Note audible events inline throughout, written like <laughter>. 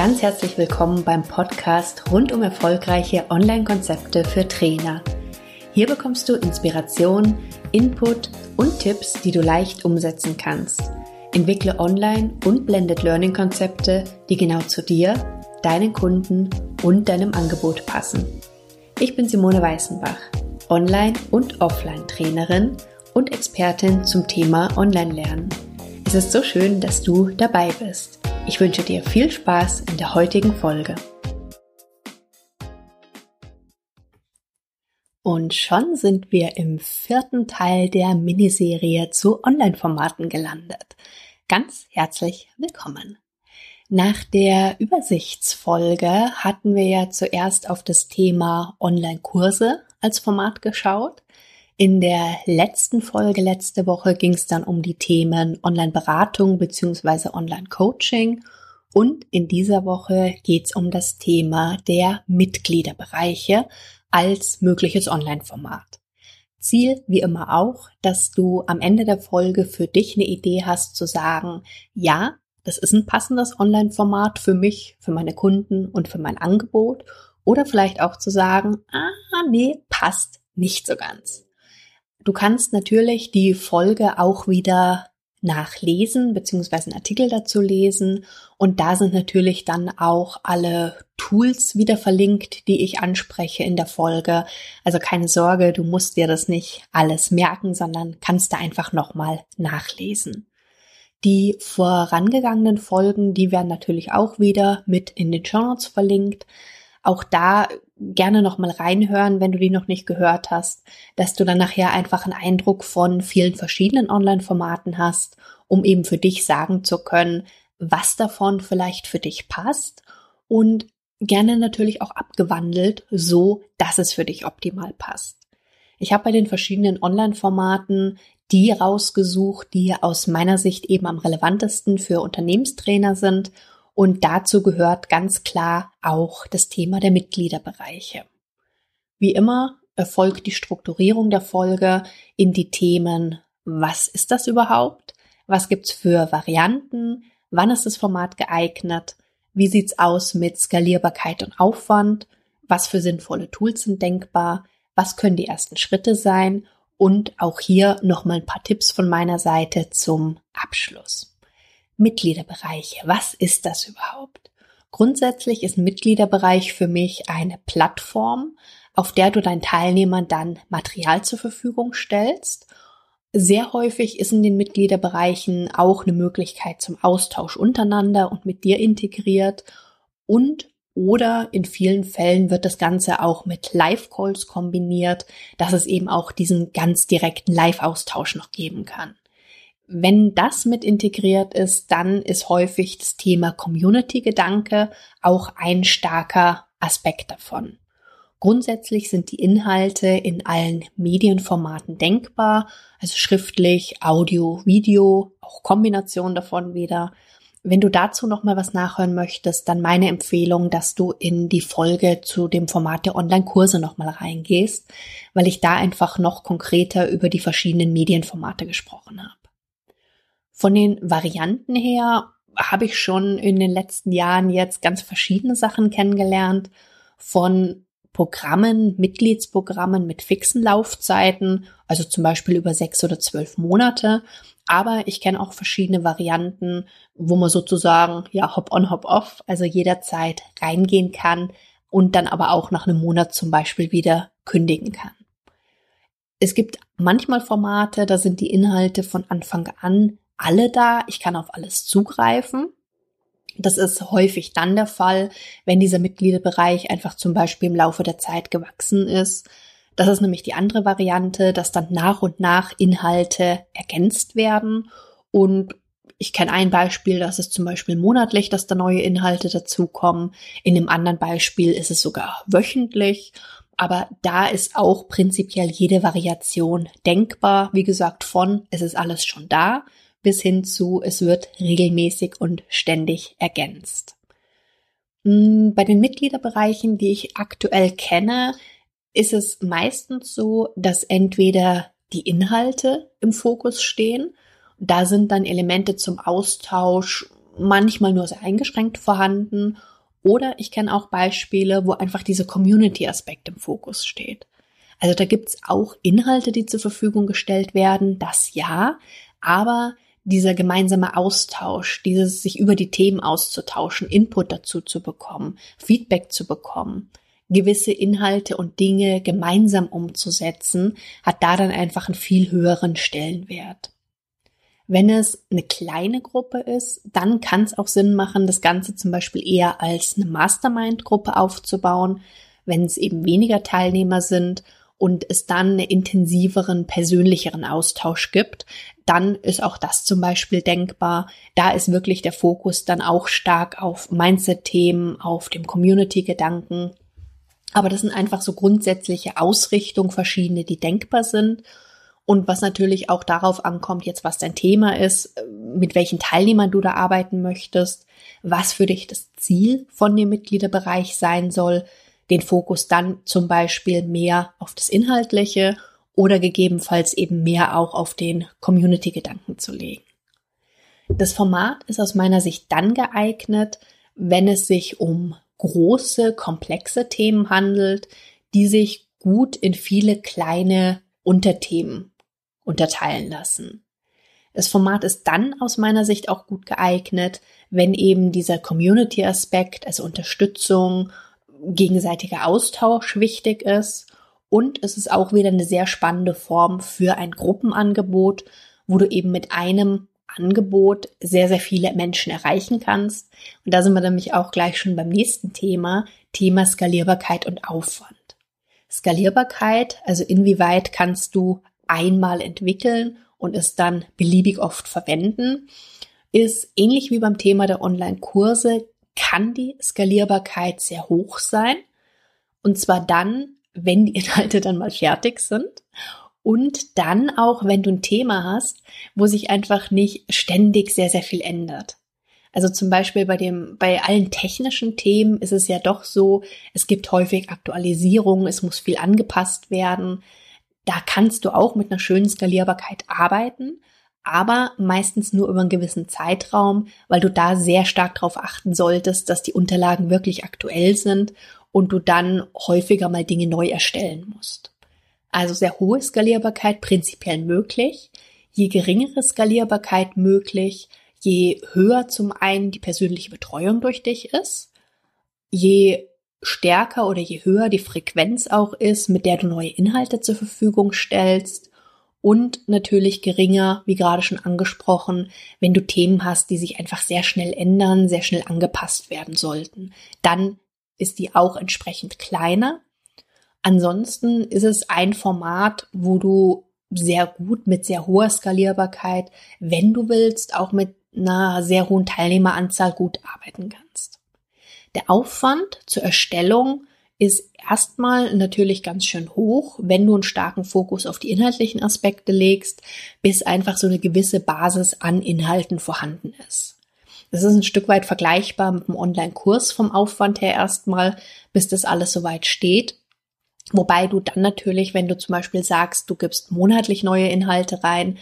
Ganz herzlich willkommen beim Podcast rund um erfolgreiche Online-Konzepte für Trainer. Hier bekommst du Inspiration, Input und Tipps, die du leicht umsetzen kannst. Entwickle Online- und Blended Learning-Konzepte, die genau zu dir, deinen Kunden und deinem Angebot passen. Ich bin Simone Weißenbach, Online- und Offline-Trainerin und Expertin zum Thema Online-Lernen. Es ist so schön, dass du dabei bist. Ich wünsche dir viel Spaß in der heutigen Folge. Und schon sind wir im vierten Teil der Miniserie zu Online-Formaten gelandet. Ganz herzlich willkommen. Nach der Übersichtsfolge hatten wir ja zuerst auf das Thema Online-Kurse als Format geschaut. In der letzten Folge letzte Woche ging es dann um die Themen Online-Beratung bzw. Online-Coaching und in dieser Woche geht es um das Thema der Mitgliederbereiche als mögliches Online-Format. Ziel wie immer auch, dass du am Ende der Folge für dich eine Idee hast zu sagen, ja, das ist ein passendes Online-Format für mich, für meine Kunden und für mein Angebot. Oder vielleicht auch zu sagen, ah, nee, passt nicht so ganz. Du kannst natürlich die Folge auch wieder nachlesen, beziehungsweise einen Artikel dazu lesen. Und da sind natürlich dann auch alle Tools wieder verlinkt, die ich anspreche in der Folge. Also keine Sorge, du musst dir das nicht alles merken, sondern kannst da einfach nochmal nachlesen. Die vorangegangenen Folgen, die werden natürlich auch wieder mit in den Show Notes verlinkt. Auch da gerne noch mal reinhören, wenn du die noch nicht gehört hast, dass du dann nachher einfach einen Eindruck von vielen verschiedenen Online-Formaten hast, um eben für dich sagen zu können, was davon vielleicht für dich passt und gerne natürlich auch abgewandelt, so dass es für dich optimal passt. Ich habe bei den verschiedenen Online-Formaten die rausgesucht, die aus meiner Sicht eben am relevantesten für Unternehmenstrainer sind und dazu gehört ganz klar auch das Thema der Mitgliederbereiche. Wie immer erfolgt die Strukturierung der Folge in die Themen, was ist das überhaupt? Was gibt's für Varianten? Wann ist das Format geeignet? Wie sieht's aus mit Skalierbarkeit und Aufwand? Was für sinnvolle Tools sind denkbar? Was können die ersten Schritte sein? Und auch hier nochmal ein paar Tipps von meiner Seite zum Abschluss. Mitgliederbereiche. Was ist das überhaupt? Grundsätzlich ist ein Mitgliederbereich für mich eine Plattform, auf der du deinen Teilnehmern dann Material zur Verfügung stellst. Sehr häufig ist in den Mitgliederbereichen auch eine Möglichkeit zum Austausch untereinander und mit dir integriert und oder in vielen Fällen wird das Ganze auch mit Live-Calls kombiniert, dass es eben auch diesen ganz direkten Live-Austausch noch geben kann. Wenn das mit integriert ist, dann ist häufig das Thema Community-Gedanke auch ein starker Aspekt davon. Grundsätzlich sind die Inhalte in allen Medienformaten denkbar, also schriftlich, Audio, Video, auch Kombination davon wieder. Wenn du dazu noch mal was nachhören möchtest, dann meine Empfehlung, dass du in die Folge zu dem Format der Online-Kurse noch mal reingehst, weil ich da einfach noch konkreter über die verschiedenen Medienformate gesprochen habe. Von den Varianten her habe ich schon in den letzten Jahren jetzt ganz verschiedene Sachen kennengelernt. Von Programmen, Mitgliedsprogrammen mit fixen Laufzeiten, also zum Beispiel über sechs oder zwölf Monate. Aber ich kenne auch verschiedene Varianten, wo man sozusagen, ja, hop on, hop off, also jederzeit reingehen kann und dann aber auch nach einem Monat zum Beispiel wieder kündigen kann. Es gibt manchmal Formate, da sind die Inhalte von Anfang an alle da, ich kann auf alles zugreifen. Das ist häufig dann der Fall, wenn dieser Mitgliederbereich einfach zum Beispiel im Laufe der Zeit gewachsen ist. Das ist nämlich die andere Variante, dass dann nach und nach Inhalte ergänzt werden. Und ich kenne ein Beispiel, das ist zum Beispiel monatlich, dass da neue Inhalte dazukommen. In dem anderen Beispiel ist es sogar wöchentlich. Aber da ist auch prinzipiell jede Variation denkbar. Wie gesagt, von es ist alles schon da bis hin zu, es wird regelmäßig und ständig ergänzt. Hm, bei den Mitgliederbereichen, die ich aktuell kenne, ist es meistens so, dass entweder die Inhalte im Fokus stehen, da sind dann Elemente zum Austausch manchmal nur sehr eingeschränkt vorhanden. Oder ich kenne auch Beispiele, wo einfach dieser Community-Aspekt im Fokus steht. Also da gibt's auch Inhalte, die zur Verfügung gestellt werden, das ja, aber dieser gemeinsame Austausch, dieses sich über die Themen auszutauschen, Input dazu zu bekommen, Feedback zu bekommen, gewisse Inhalte und Dinge gemeinsam umzusetzen, hat da dann einfach einen viel höheren Stellenwert. Wenn es eine kleine Gruppe ist, dann kann es auch Sinn machen, das Ganze zum Beispiel eher als eine Mastermind-Gruppe aufzubauen, wenn es eben weniger Teilnehmer sind und es dann einen intensiveren, persönlicheren Austausch gibt, dann ist auch das zum Beispiel denkbar. Da ist wirklich der Fokus dann auch stark auf Mindset-Themen, auf dem Community-Gedanken. Aber das sind einfach so grundsätzliche Ausrichtungen, verschiedene, die denkbar sind. Und was natürlich auch darauf ankommt, jetzt was dein Thema ist, mit welchen Teilnehmern du da arbeiten möchtest, was für dich das Ziel von dem Mitgliederbereich sein soll, den Fokus dann zum Beispiel mehr auf das Inhaltliche oder gegebenenfalls eben mehr auch auf den Community-Gedanken zu legen. Das Format ist aus meiner Sicht dann geeignet, wenn es sich um große, komplexe Themen handelt, die sich gut in viele kleine Unterthemen unterteilen lassen. Das Format ist dann aus meiner Sicht auch gut geeignet, wenn eben dieser Community-Aspekt, also Unterstützung, gegenseitiger Austausch wichtig ist und es ist auch wieder eine sehr spannende Form für ein Gruppenangebot, wo du eben mit einem Angebot sehr, sehr viele Menschen erreichen kannst. Und da sind wir nämlich auch gleich schon beim nächsten Thema, Thema Skalierbarkeit und Aufwand. Skalierbarkeit, also inwieweit kannst du einmal entwickeln und es dann beliebig oft verwenden, ist ähnlich wie beim Thema der Online-Kurse, kann die Skalierbarkeit sehr hoch sein. Und zwar dann, wenn die Inhalte dann mal fertig sind und dann auch, wenn du ein Thema hast, wo sich einfach nicht ständig sehr, sehr viel ändert. Also zum Beispiel bei dem, bei allen technischen Themen ist es ja doch so, es gibt häufig Aktualisierungen, es muss viel angepasst werden. Da kannst du auch mit einer schönen Skalierbarkeit arbeiten, aber meistens nur über einen gewissen Zeitraum, weil du da sehr stark darauf achten solltest, dass die Unterlagen wirklich aktuell sind und du dann häufiger mal Dinge neu erstellen musst. Also sehr hohe Skalierbarkeit prinzipiell möglich. Je geringere Skalierbarkeit möglich, je höher zum einen die persönliche Betreuung durch dich ist, je stärker oder je höher die Frequenz auch ist, mit der du neue Inhalte zur Verfügung stellst und natürlich geringer, wie gerade schon angesprochen, wenn du Themen hast, die sich einfach sehr schnell ändern, sehr schnell angepasst werden sollten. Dann ist die auch entsprechend kleiner. Ansonsten ist es ein Format, wo du sehr gut mit sehr hoher Skalierbarkeit, wenn du willst, auch mit einer sehr hohen Teilnehmeranzahl gut arbeiten kannst. Der Aufwand zur Erstellung ist erstmal natürlich ganz schön hoch, wenn du einen starken Fokus auf die inhaltlichen Aspekte legst, bis einfach so eine gewisse Basis an Inhalten vorhanden ist. Das ist ein Stück weit vergleichbar mit einem Online-Kurs vom Aufwand her erstmal, bis das alles soweit steht. Wobei du dann natürlich, wenn du zum Beispiel sagst, du gibst monatlich neue Inhalte rein,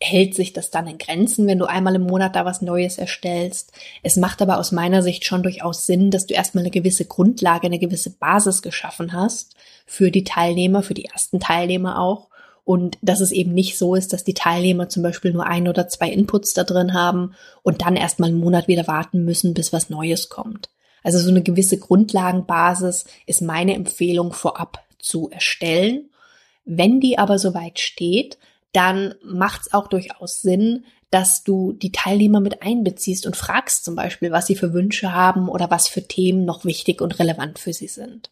hält sich das dann in Grenzen, wenn du einmal im Monat da was Neues erstellst. Es macht aber aus meiner Sicht schon durchaus Sinn, dass du erstmal eine gewisse Grundlage, eine gewisse Basis geschaffen hast für die Teilnehmer, für die ersten Teilnehmer auch. Und dass es eben nicht so ist, dass die Teilnehmer zum Beispiel nur ein oder zwei Inputs da drin haben und dann erstmal einen Monat wieder warten müssen, bis was Neues kommt. Also so eine gewisse Grundlagenbasis ist meine Empfehlung vorab zu erstellen. Wenn die aber soweit steht, dann macht es auch durchaus Sinn, dass du die Teilnehmer mit einbeziehst und fragst zum Beispiel, was sie für Wünsche haben oder was für Themen noch wichtig und relevant für sie sind.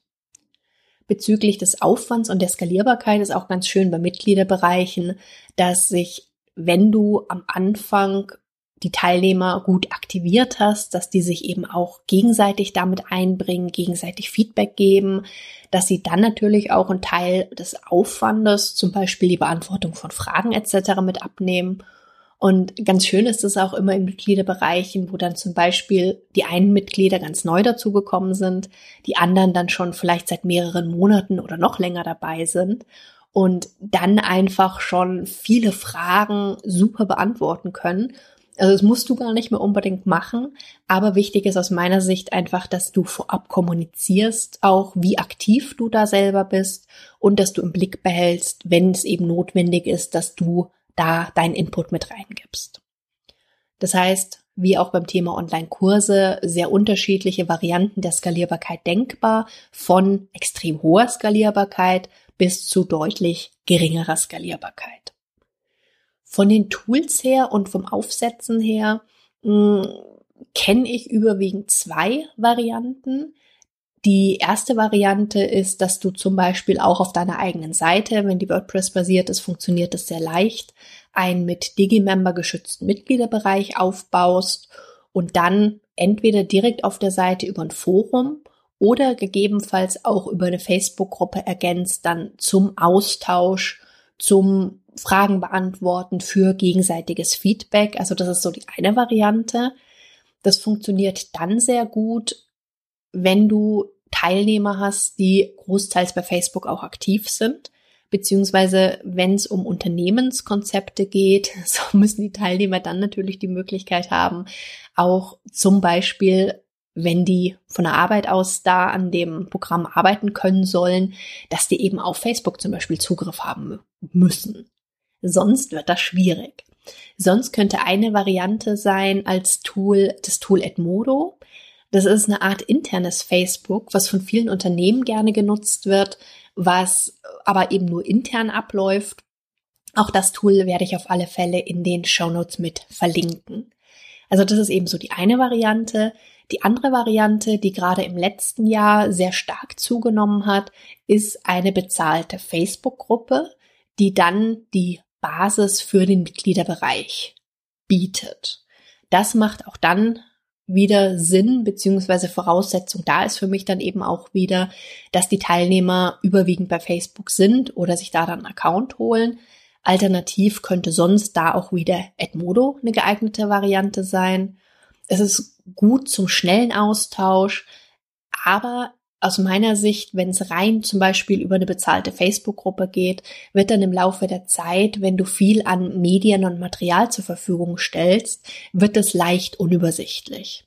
Bezüglich des Aufwands und der Skalierbarkeit ist auch ganz schön bei Mitgliederbereichen, dass sich, wenn du am Anfang die Teilnehmer gut aktiviert hast, dass die sich eben auch gegenseitig damit einbringen, gegenseitig Feedback geben, dass sie dann natürlich auch einen Teil des Aufwandes, zum Beispiel die Beantwortung von Fragen etc. mit abnehmen. Und ganz schön ist es auch immer in Mitgliederbereichen, wo dann zum Beispiel die einen Mitglieder ganz neu dazugekommen sind, die anderen dann schon vielleicht seit mehreren Monaten oder noch länger dabei sind und dann einfach schon viele Fragen super beantworten können Also das musst du gar nicht mehr unbedingt machen, aber wichtig ist aus meiner Sicht einfach, dass du vorab kommunizierst, auch wie aktiv du da selber bist und dass du im Blick behältst, wenn es eben notwendig ist, dass du da deinen Input mit reingibst. Das heißt, wie auch beim Thema Online-Kurse, sehr unterschiedliche Varianten der Skalierbarkeit denkbar, von extrem hoher Skalierbarkeit bis zu deutlich geringerer Skalierbarkeit. Von den Tools her und vom Aufsetzen her hm, kenne ich überwiegend zwei Varianten. Die erste Variante ist, dass du zum Beispiel auch auf deiner eigenen Seite, wenn die WordPress basiert ist, funktioniert es sehr leicht, einen mit Digimember geschützten Mitgliederbereich aufbaust und dann entweder direkt auf der Seite über ein Forum oder gegebenenfalls auch über eine Facebook-Gruppe ergänzt, dann zum Austausch, zum Fragen beantworten für gegenseitiges Feedback. Also das ist so die eine Variante. Das funktioniert dann sehr gut, wenn du Teilnehmer hast, die großteils bei Facebook auch aktiv sind beziehungsweise wenn es um Unternehmenskonzepte geht, <laughs> so müssen die Teilnehmer dann natürlich die Möglichkeit haben, auch zum Beispiel wenn die von der Arbeit aus da an dem Programm arbeiten können sollen, dass die eben auf Facebook zum Beispiel Zugriff haben müssen. Sonst wird das schwierig. Sonst könnte eine Variante sein als Tool das Tool Edmodo. Das ist eine Art internes Facebook, was von vielen Unternehmen gerne genutzt wird, was aber eben nur intern abläuft. Auch das Tool werde ich auf alle Fälle in den Show Notes mit verlinken. Also das ist eben so die eine Variante. Die andere Variante, die gerade im letzten Jahr sehr stark zugenommen hat, ist eine bezahlte Facebook-Gruppe, die dann die Basis für den Mitgliederbereich bietet. Das macht auch dann wieder Sinn beziehungsweise Voraussetzung da ist für mich dann eben auch wieder, dass die Teilnehmer überwiegend bei Facebook sind oder sich da dann einen Account holen. Alternativ könnte sonst da auch wieder Edmodo eine geeignete Variante sein. Es ist gut zum schnellen Austausch, aber aus meiner Sicht, wenn es rein zum Beispiel über eine bezahlte Facebook-Gruppe geht, wird dann im Laufe der Zeit, wenn du viel an Medien und Material zur Verfügung stellst, wird es leicht unübersichtlich.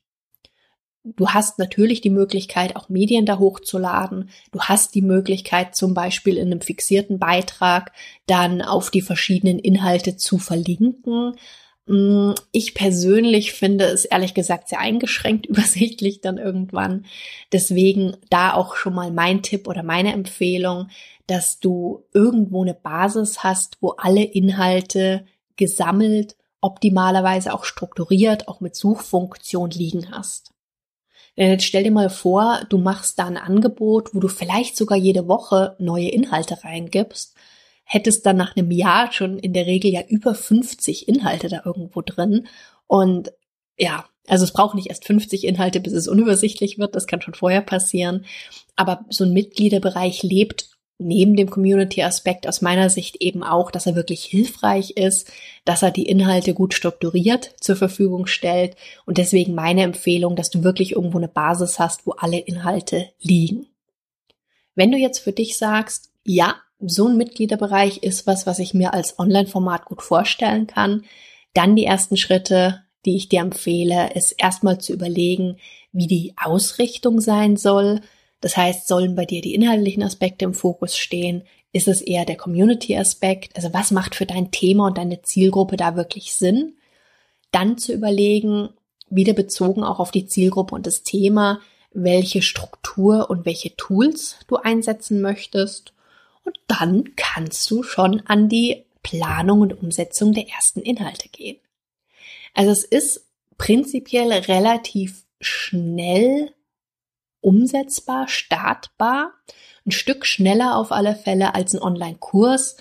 Du hast natürlich die Möglichkeit, auch Medien da hochzuladen. Du hast die Möglichkeit, zum Beispiel in einem fixierten Beitrag dann auf die verschiedenen Inhalte zu verlinken. Mm, ich persönlich finde es ehrlich gesagt sehr eingeschränkt <laughs> übersichtlich dann irgendwann. Deswegen da auch schon mal mein Tipp oder meine Empfehlung, dass du irgendwo eine Basis hast, wo alle Inhalte gesammelt, optimalerweise auch strukturiert, auch mit Suchfunktion liegen hast. Jetzt stell dir mal vor, du machst da ein Angebot, wo du vielleicht sogar jede Woche neue Inhalte reingibst hättest dann nach einem Jahr schon in der Regel ja über 50 Inhalte da irgendwo drin. Und ja, also es braucht nicht erst 50 Inhalte, bis es unübersichtlich wird. Das kann schon vorher passieren. Aber so ein Mitgliederbereich lebt neben dem Community-Aspekt aus meiner Sicht eben auch, dass er wirklich hilfreich ist, dass er die Inhalte gut strukturiert zur Verfügung stellt und deswegen meine Empfehlung, dass du wirklich irgendwo eine Basis hast, wo alle Inhalte liegen. Wenn du jetzt für dich sagst, ja, so ein Mitgliederbereich ist was, was ich mir als Online-Format gut vorstellen kann. Dann die ersten Schritte, die ich dir empfehle, ist erstmal zu überlegen, wie die Ausrichtung sein soll. Das heißt, sollen bei dir die inhaltlichen Aspekte im Fokus stehen? Ist es eher der Community-Aspekt? Also was macht für dein Thema und deine Zielgruppe da wirklich Sinn? Dann zu überlegen, wieder bezogen auch auf die Zielgruppe und das Thema, welche Struktur und welche Tools du einsetzen möchtest und dann kannst du schon an die Planung und Umsetzung der ersten Inhalte gehen. Also es ist prinzipiell relativ schnell umsetzbar, startbar, ein Stück schneller auf alle Fälle als ein Online-Kurs,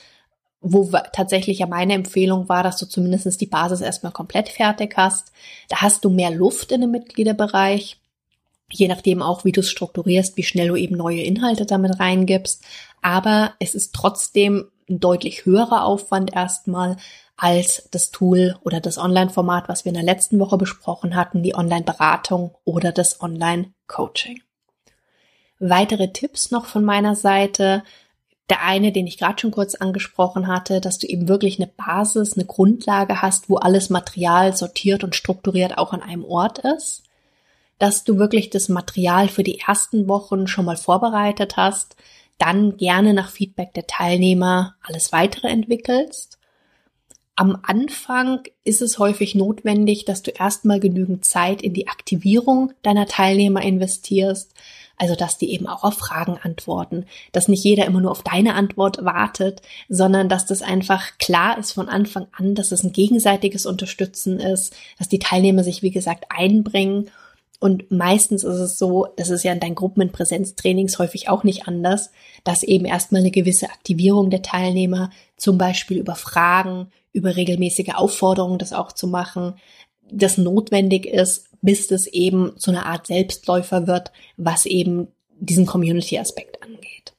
wo tatsächlich ja meine Empfehlung war, dass du zumindest die Basis erstmal komplett fertig hast. Da hast du mehr Luft in dem Mitgliederbereich je nachdem auch, wie du es strukturierst, wie schnell du eben neue Inhalte damit reingibst. Aber es ist trotzdem ein deutlich höherer Aufwand erstmal als das Tool oder das Online-Format, was wir in der letzten Woche besprochen hatten, die Online-Beratung oder das Online-Coaching. Weitere Tipps noch von meiner Seite. Der eine, den ich gerade schon kurz angesprochen hatte, dass du eben wirklich eine Basis, eine Grundlage hast, wo alles Material sortiert und strukturiert auch an einem Ort ist. Dass du wirklich das Material für die ersten Wochen schon mal vorbereitet hast, dann gerne nach Feedback der Teilnehmer alles weitere entwickelst. Am Anfang ist es häufig notwendig, dass du erstmal genügend Zeit in die Aktivierung deiner Teilnehmer investierst, also, dass die eben auch auf Fragen antworten, dass nicht jeder immer nur auf deine Antwort wartet, sondern dass das einfach klar ist von Anfang an, dass es ein gegenseitiges Unterstützen ist, dass die Teilnehmer sich, wie gesagt, einbringen. Und meistens ist es so, das ist ja in deinen Gruppen in Präsenztrainings häufig auch nicht anders, dass eben erstmal eine gewisse Aktivierung der Teilnehmer, zum Beispiel über Fragen, über regelmäßige Aufforderungen, das auch zu machen, das notwendig ist, bis es eben zu einer Art Selbstläufer wird, was eben diesen Community-Aspekt angeht.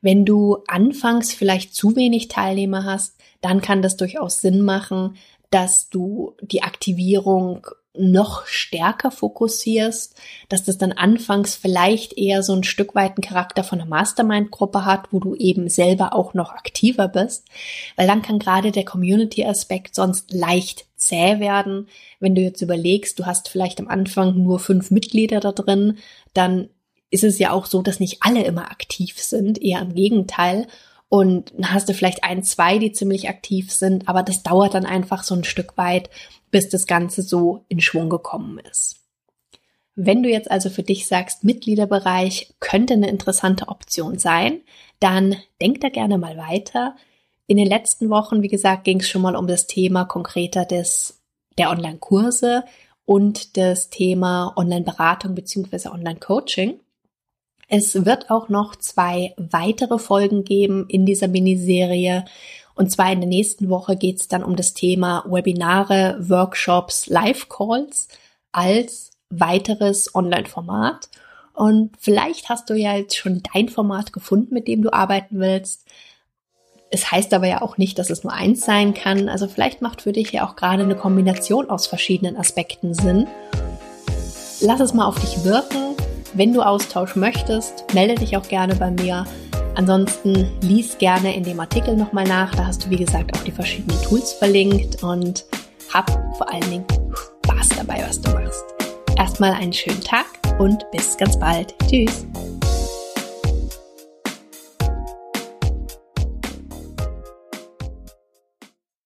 Wenn du anfangs vielleicht zu wenig Teilnehmer hast, dann kann das durchaus Sinn machen, dass du die Aktivierung noch stärker fokussierst, dass das dann anfangs vielleicht eher so ein Stück weit einen Charakter von einer Mastermind-Gruppe hat, wo du eben selber auch noch aktiver bist, weil dann kann gerade der Community-Aspekt sonst leicht zäh werden. Wenn du jetzt überlegst, du hast vielleicht am Anfang nur fünf Mitglieder da drin, dann ist es ja auch so, dass nicht alle immer aktiv sind, eher im Gegenteil. Und dann hast du vielleicht ein, zwei, die ziemlich aktiv sind, aber das dauert dann einfach so ein Stück weit, bis das Ganze so in Schwung gekommen ist. Wenn du jetzt also für dich sagst, Mitgliederbereich könnte eine interessante Option sein, dann denk da gerne mal weiter. In den letzten Wochen, wie gesagt, ging es schon mal um das Thema konkreter des, der Online-Kurse und das Thema Online-Beratung beziehungsweise Online-Coaching. Es wird auch noch zwei weitere Folgen geben in dieser Miniserie und zwar in der nächsten Woche geht es dann um das Thema Webinare, Workshops, Live-Calls als weiteres Online-Format. Und vielleicht hast du ja jetzt schon dein Format gefunden, mit dem du arbeiten willst. Es heißt aber ja auch nicht, dass es nur eins sein kann. Also vielleicht macht für dich ja auch gerade eine Kombination aus verschiedenen Aspekten Sinn. Lass es mal auf dich wirken. Wenn du Austausch möchtest, melde dich auch gerne bei mir. Ansonsten lies gerne in dem Artikel nochmal nach. Da hast du, wie gesagt, auch die verschiedenen Tools verlinkt und hab vor allen Dingen Spaß dabei, was du machst. Erstmal einen schönen Tag und bis ganz bald. Tschüss.